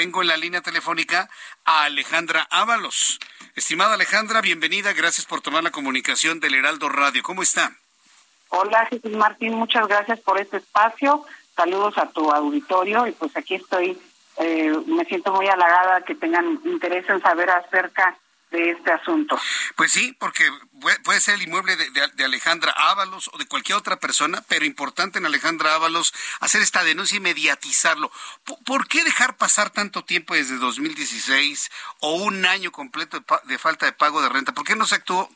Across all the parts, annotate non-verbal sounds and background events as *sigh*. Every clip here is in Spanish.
Tengo en la línea telefónica a Alejandra Ábalos. Estimada Alejandra, bienvenida. Gracias por tomar la comunicación del Heraldo Radio. ¿Cómo está? Hola, Jesús Martín. Muchas gracias por este espacio. Saludos a tu auditorio y pues aquí estoy. Eh, me siento muy halagada que tengan interés en saber acerca este asunto. Pues sí, porque puede ser el inmueble de, Alejandra Ábalos o de cualquier otra persona, pero importante en Alejandra Ábalos hacer esta denuncia y mediatizarlo. ¿Por, qué dejar pasar tanto tiempo desde 2016 o un año completo de, falta de pago de renta? ¿Por qué no se actuó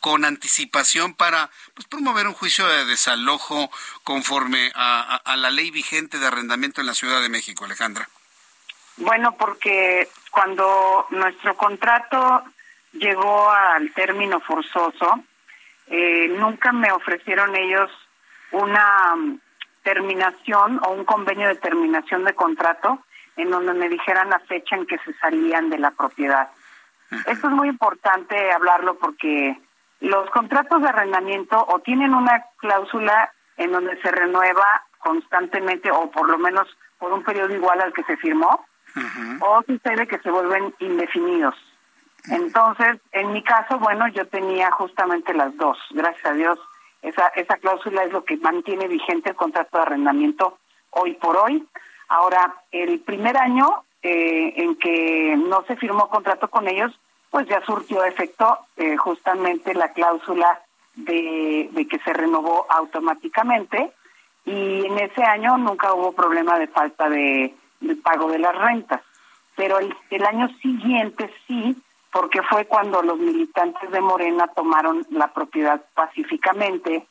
con anticipación para pues, promover un juicio de desalojo conforme a la ley vigente de arrendamiento en la Ciudad de México, Alejandra? Bueno, porque cuando nuestro contrato llegó al término forzoso, eh, nunca me ofrecieron ellos una mm, terminación o un convenio de terminación de contrato en donde me dijeran la fecha en que se salían de la propiedad. Esto es muy importante hablarlo porque los contratos de arrendamiento o tienen una cláusula en donde se renueva constantemente o por lo menos por un periodo igual al que se firmó, o sucede que se vuelven indefinidos. Entonces, en mi caso, bueno, yo tenía justamente las dos. Gracias a Dios, esa, esa cláusula es lo que mantiene vigente el contrato de arrendamiento hoy por hoy. Ahora, el primer año eh, en que no se firmó contrato con ellos, pues ya surtió efecto eh, justamente la cláusula de, de que se renovó automáticamente y en ese año nunca hubo problema de falta de, de pago de las rentas. Pero el, el año siguiente sí porque fue cuando los militantes de Morena tomaron la propiedad pacíficamente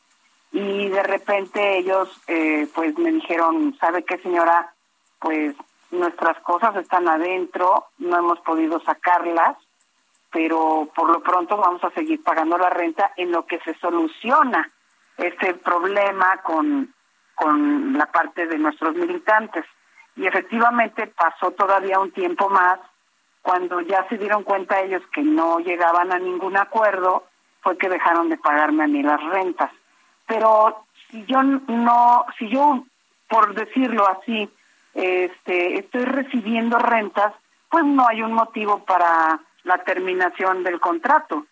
y de repente ellos eh, pues me dijeron, ¿sabe qué señora? Pues nuestras cosas están adentro, no hemos podido sacarlas, pero por lo pronto vamos a seguir pagando la renta en lo que se soluciona este problema con, con la parte de nuestros militantes. Y efectivamente pasó todavía un tiempo más cuando ya se dieron cuenta ellos que no llegaban a ningún acuerdo, fue que dejaron de pagarme a mí las rentas. Pero si yo no, si yo, por decirlo así, este, estoy recibiendo rentas, pues no hay un motivo para la terminación del contrato.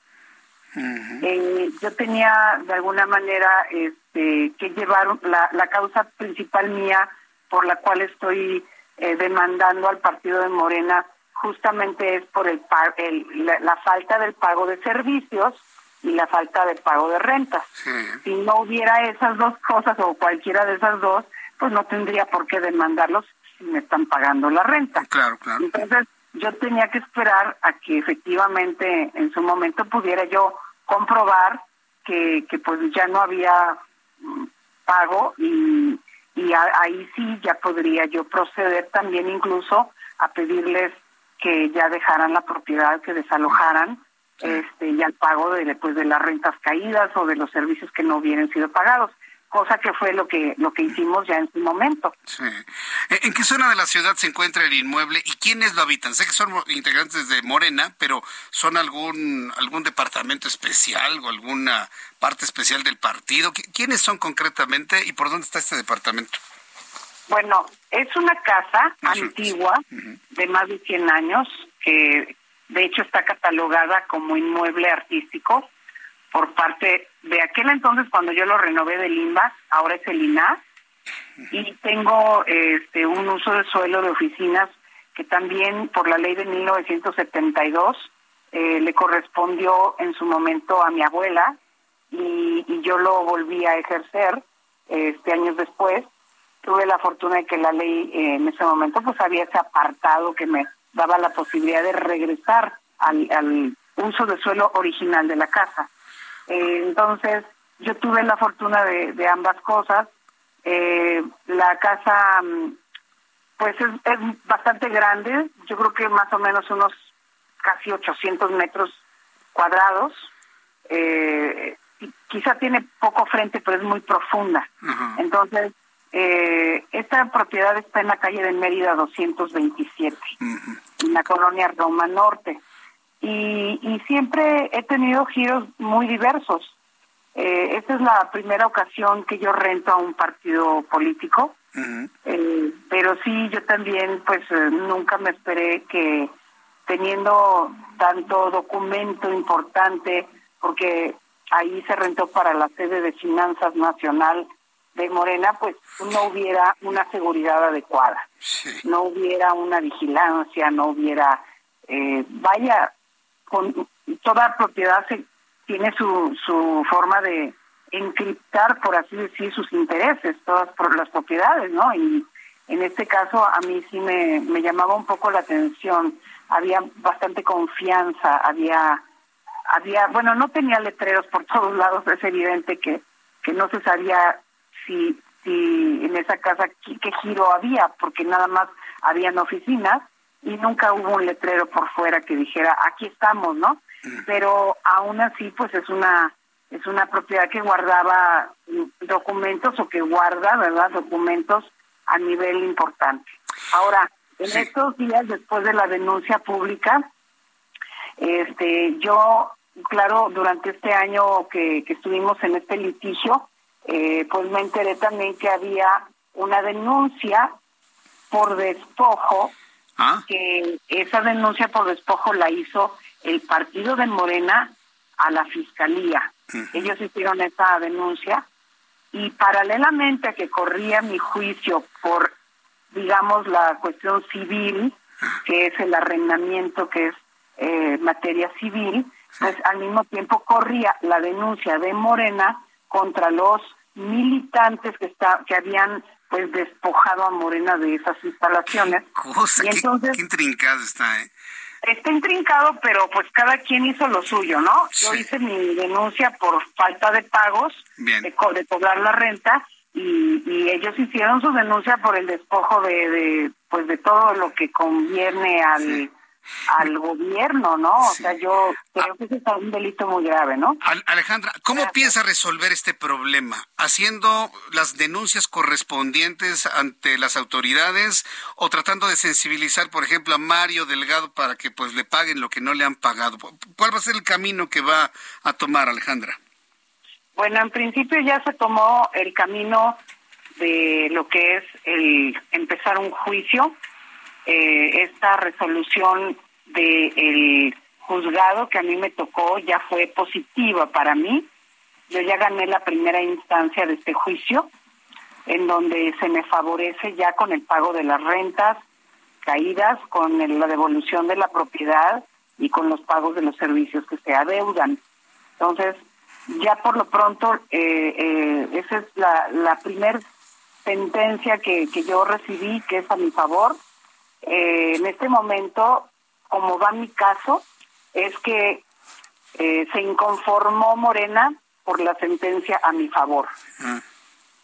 Eh, yo tenía de alguna manera este, que llevar la, la causa principal mía por la cual estoy eh, demandando al partido de Morena justamente es por el, la, falta del pago de servicios y la falta de pago de rentas. Si no hubiera esas dos cosas o cualquiera de esas dos, pues no tendría por qué demandarlos si me están pagando la renta. Claro, claro. Entonces, yo tenía que esperar a que efectivamente en su momento pudiera yo comprobar que, que pues ya no había mm, pago y, y ahí sí ya podría yo proceder también incluso a pedirles que ya dejaran la propiedad, que desalojaran este ya el pago de después de las rentas caídas o de los servicios que no hubieran sido pagados cosa que fue lo que lo que hicimos ya en su momento. Sí. ¿En qué zona de la ciudad se encuentra el inmueble y quiénes lo habitan? Sé que son integrantes de Morena, pero ¿son algún algún departamento especial o alguna parte especial del partido? ¿Quiénes son concretamente y por dónde está este departamento? Bueno, es una casa antigua de más de 100 años que de hecho está catalogada como inmueble artístico por parte de aquel entonces cuando yo lo renové de Limba, ahora es el INAS, y tengo este un uso de suelo de oficinas que también por la ley de 1972 eh, le correspondió en su momento a mi abuela y, y yo lo volví a ejercer este años después tuve la fortuna de que la ley eh, en ese momento pues había ese apartado que me daba la posibilidad de regresar al, uso de suelo original de la casa. Eh, entonces, yo tuve la fortuna de, ambas cosas. Eh, la casa mm, pues es, es bastante grande, yo creo que más o menos unos casi 800 metros cuadrados. Eh, quizá tiene poco frente, pero es muy profunda. Entonces, eh, esta propiedad está en la calle de Mérida 227, en la colonia Roma Norte. Y, y siempre he tenido giros muy diversos. Eh, esta es la primera ocasión que yo rento a un partido político, eh, pero sí, yo también, pues eh, nunca me esperé que teniendo tanto documento importante, porque ahí se rentó para la sede de Finanzas Nacional de Morena, pues no hubiera una seguridad adecuada, no hubiera una vigilancia, no hubiera, eh, vaya, con toda propiedad se, tiene su, su forma de encriptar, por así decir, sus intereses, todas las propiedades, ¿no? Y en este caso a mí sí me, me llamaba un poco la atención, había bastante confianza, había había, bueno, no tenía letreros por todos lados, es evidente que, que no se sabía si, si en esa casa qué giro había, porque nada más habían oficinas y nunca hubo un letrero por fuera que dijera aquí estamos, ¿no? Pero aún así, pues es una es una propiedad que guardaba documentos o que guarda, ¿verdad? Documentos a nivel importante. Ahora, en estos días después de la denuncia pública, este, yo claro, durante este año que, estuvimos en este litigio, eh, pues me enteré también que había una denuncia por despojo, ¿Ah? que esa denuncia por despojo la hizo el partido de Morena a la fiscalía. Ellos hicieron esa denuncia y paralelamente a que corría mi juicio por, digamos, la cuestión civil, que es el arrendamiento, que es eh, materia civil, pues al mismo tiempo corría la denuncia de Morena contra los militantes que está que habían pues despojado a Morena de esas instalaciones. y entonces, qué, intrincado está, ¿eh? Está intrincado, pero pues cada quien hizo lo suyo, ¿no? Yo hice mi denuncia por falta de pagos, De, cobrar la renta, y, y, ellos hicieron su denuncia por el despojo de, de pues de todo lo que conviene al al gobierno, ¿no? O sea, yo creo que ese es un delito muy grave, ¿no? Alejandra, ¿cómo piensa resolver este problema? ¿Haciendo las denuncias correspondientes ante las autoridades o tratando de sensibilizar, por ejemplo, a Mario Delgado para que pues le paguen lo que no le han pagado? ¿Cuál va a ser el camino que va a tomar Alejandra? Bueno, en principio ya se tomó el camino de lo que es el empezar un juicio eh, esta resolución del juzgado que a mí me tocó ya fue positiva para mí. Yo ya gané la primera instancia de este juicio, en donde se me favorece ya con el pago de las rentas caídas, con la devolución de la propiedad y con los pagos de los servicios que se adeudan. Entonces, ya por lo pronto, eh, eh, esa es la, la primer sentencia que, que yo recibí, que es a mi favor, eh, en este momento, como va mi caso, es que eh, se inconformó Morena por la sentencia a mi favor.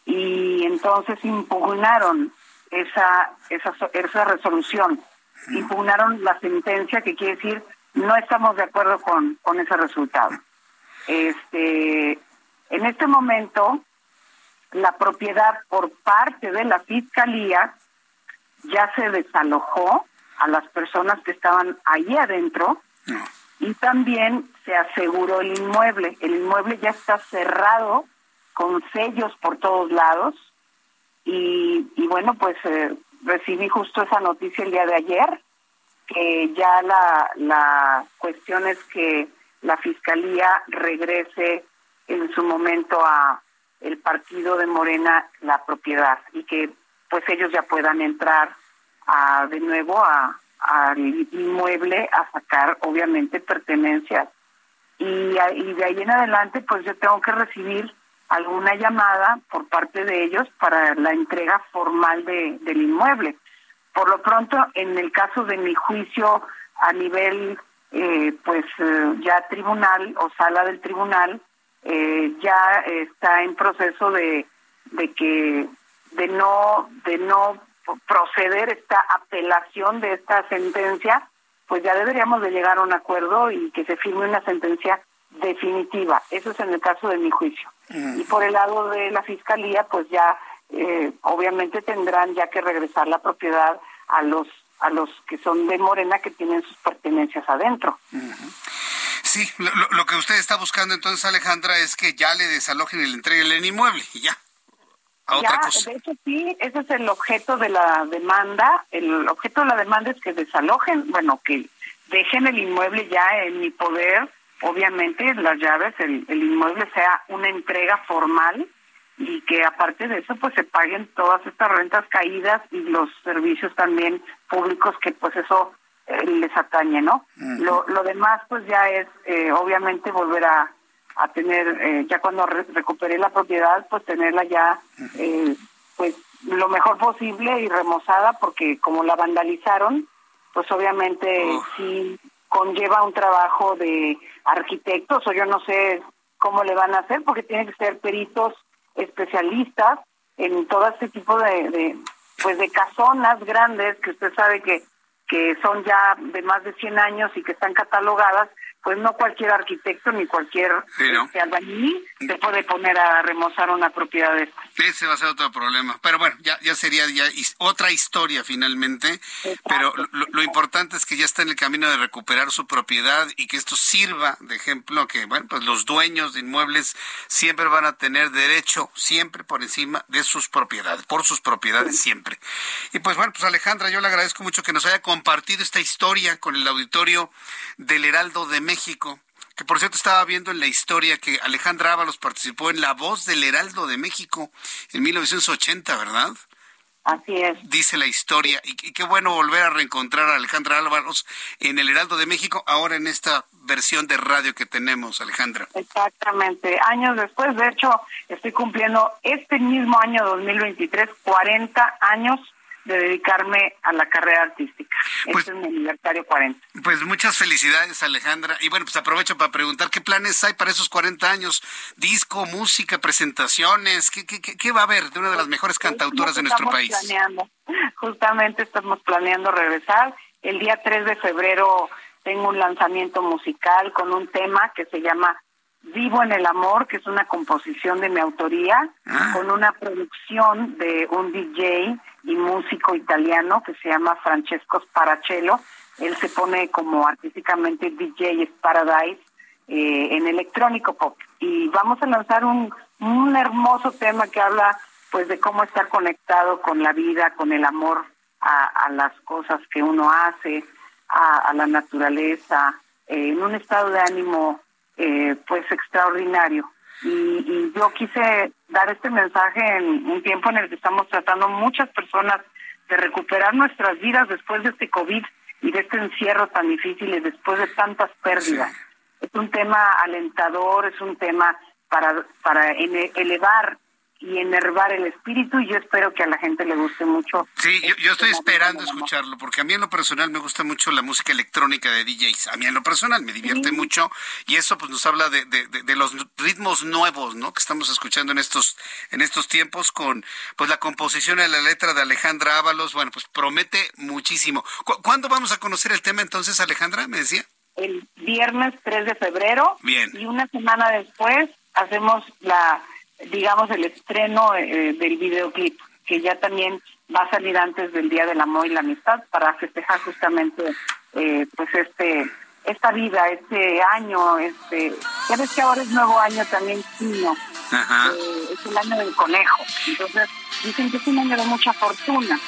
Y entonces impugnaron esa, esa, esa resolución. Impugnaron la sentencia, que quiere decir no estamos de acuerdo con, con ese resultado. Este, en este momento, la propiedad por parte de la Fiscalía ya se desalojó a las personas que estaban ahí adentro y también se aseguró el inmueble. El inmueble ya está cerrado con sellos por todos lados y, y bueno, pues eh, recibí justo esa noticia el día de ayer que ya la, la cuestión es que la fiscalía regrese en su momento a el partido de Morena la propiedad y que pues ellos ya puedan entrar a, de nuevo a, al inmueble a sacar obviamente pertenencias y, y de ahí en adelante pues yo tengo que recibir alguna llamada por parte de ellos para la entrega formal de, del inmueble. Por lo pronto, en el caso de mi juicio a nivel eh, pues eh, ya tribunal o sala del tribunal, eh, ya está en proceso de, de que de no de no proceder esta apelación de esta sentencia, pues ya deberíamos de llegar a un acuerdo y que se firme una sentencia definitiva. Eso es en el caso de mi juicio. Y por el lado de la fiscalía, pues ya eh, obviamente tendrán ya que regresar la propiedad a los a los que son de Morena que tienen sus pertenencias adentro. Sí, lo, que usted está buscando entonces, Alejandra, es que ya le desalojen y le entreguen el inmueble y ya. A otra cosa. De hecho, sí, ese es el objeto de la demanda. El objeto de la demanda es que desalojen, bueno, que dejen el inmueble ya en mi poder, obviamente las llaves, el, el inmueble sea una entrega formal y que aparte de eso pues se paguen todas estas rentas caídas y los servicios también públicos que pues eso eh, les atañe, ¿no? lo, lo demás pues ya es eh, obviamente volver a, a tener, eh, ya cuando recupere la propiedad pues tenerla ya pues lo mejor posible y remozada porque como la vandalizaron pues obviamente sí conlleva un trabajo de arquitectos o yo no sé cómo le van a hacer porque tienen que ser peritos especialistas en todo este tipo de, pues de casonas grandes que usted sabe que que son ya de más de 100 años y que están catalogadas pues no cualquier arquitecto ni cualquier este, albañil se puede poner a remozar una propiedad de esta. Ese va a ser otro problema. Pero bueno, ya, ya sería ya otra historia finalmente. Pero lo, importante es que ya está en el camino de recuperar su propiedad y que esto sirva de ejemplo que, bueno, pues los dueños de inmuebles siempre van a tener derecho, siempre por encima de sus propiedades, por sus propiedades siempre. Y pues bueno, pues Alejandra, yo le agradezco mucho que nos haya compartido esta historia con el auditorio del Heraldo de México México, que por cierto estaba viendo en la historia que Alejandra Ábalos participó en La Voz del Heraldo de México en 1980, ¿verdad? Así es. Dice la historia. Y, qué bueno volver a reencontrar a Alejandra Ábalos en el Heraldo de México, ahora en esta versión de radio que tenemos, Alejandra. Exactamente. Años después, de hecho, estoy cumpliendo este mismo año 2023, 40 años de dedicarme a la carrera artística. Pues, este es mi aniversario 40. Pues muchas felicidades, Alejandra. Y bueno, pues aprovecho para preguntar qué planes hay para esos 40 años. Disco, música, presentaciones. ¿Qué, qué, qué va a haber de una de las mejores pues, cantautoras de nuestro país? Planeando. *laughs* Justamente estamos planeando regresar. El día 3 de febrero tengo un lanzamiento musical con un tema que se llama Vivo en el Amor, que es una composición de mi autoría, ah. con una producción de un DJ y músico italiano que se llama Francesco Sparacello. Él se pone como artísticamente DJ Paradise eh, en electrónico pop. Y vamos a lanzar un, un hermoso tema que habla pues de cómo estar conectado con la vida, con el amor a, las cosas que uno hace, a, la naturaleza, eh, en un estado de ánimo eh, pues extraordinario. Y, y, yo quise dar este mensaje en un tiempo en el que estamos tratando muchas personas de recuperar nuestras vidas después de este COVID y de este encierro tan difícil y después de tantas pérdidas. Es un tema alentador, es un tema para, para elevar y enervar el espíritu y yo espero que a la gente le guste mucho. Sí, yo, estoy esperando escucharlo porque a mí en lo personal me gusta mucho la música electrónica de DJs. A mí en lo personal me divierte mucho y eso pues nos habla de, de, los ritmos nuevos, ¿no? Que estamos escuchando en estos en estos tiempos con pues la composición de la letra de Alejandra Ábalos. Bueno, pues promete muchísimo. ¿Cuándo vamos a conocer el tema entonces, Alejandra? Me decía. El viernes 3 de febrero. Bien. Y una semana después hacemos la digamos, el estreno eh, del videoclip, que ya también va a salir antes del Día del Amor y la Amistad para festejar justamente eh, pues este esta vida, este año, este ya ves que ahora es nuevo año también chino, eh, es el año del conejo, entonces dicen que es un año de mucha fortuna,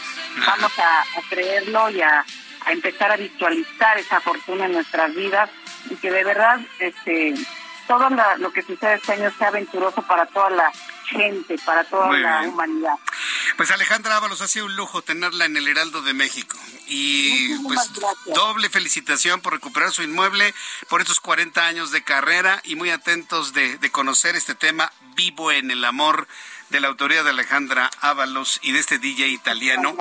vamos a, creerlo y a, a empezar a visualizar esa fortuna en nuestras vidas y que de verdad este todo lo que sucede este año sea aventuroso para toda la gente, para toda la humanidad. Pues Alejandra Ábalos, ha sido un lujo tenerla en el Heraldo de México. Y pues doble felicitación por recuperar su inmueble, por estos 40 años de carrera y muy atentos de, de conocer este tema vivo en el amor de la autoría de Alejandra Ábalos y de este DJ italiano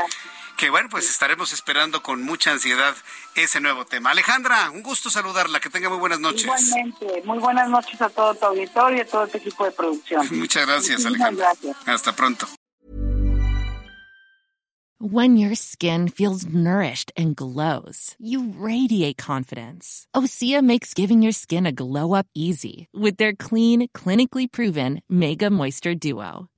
que bueno, pues estaremos esperando con mucha ansiedad ese nuevo tema. Alejandra, un gusto saludarla, que tenga muy buenas noches. Igualmente, muy buenas noches a todo tu auditorio y a todo este equipo de producción. *laughs* Muchas gracias, Alejandra. Hasta pronto. When your skin feels nourished and glows, you radiate confidence. Osea makes giving your skin a glow up easy with their clean, clinically proven Mega Moisture Duo.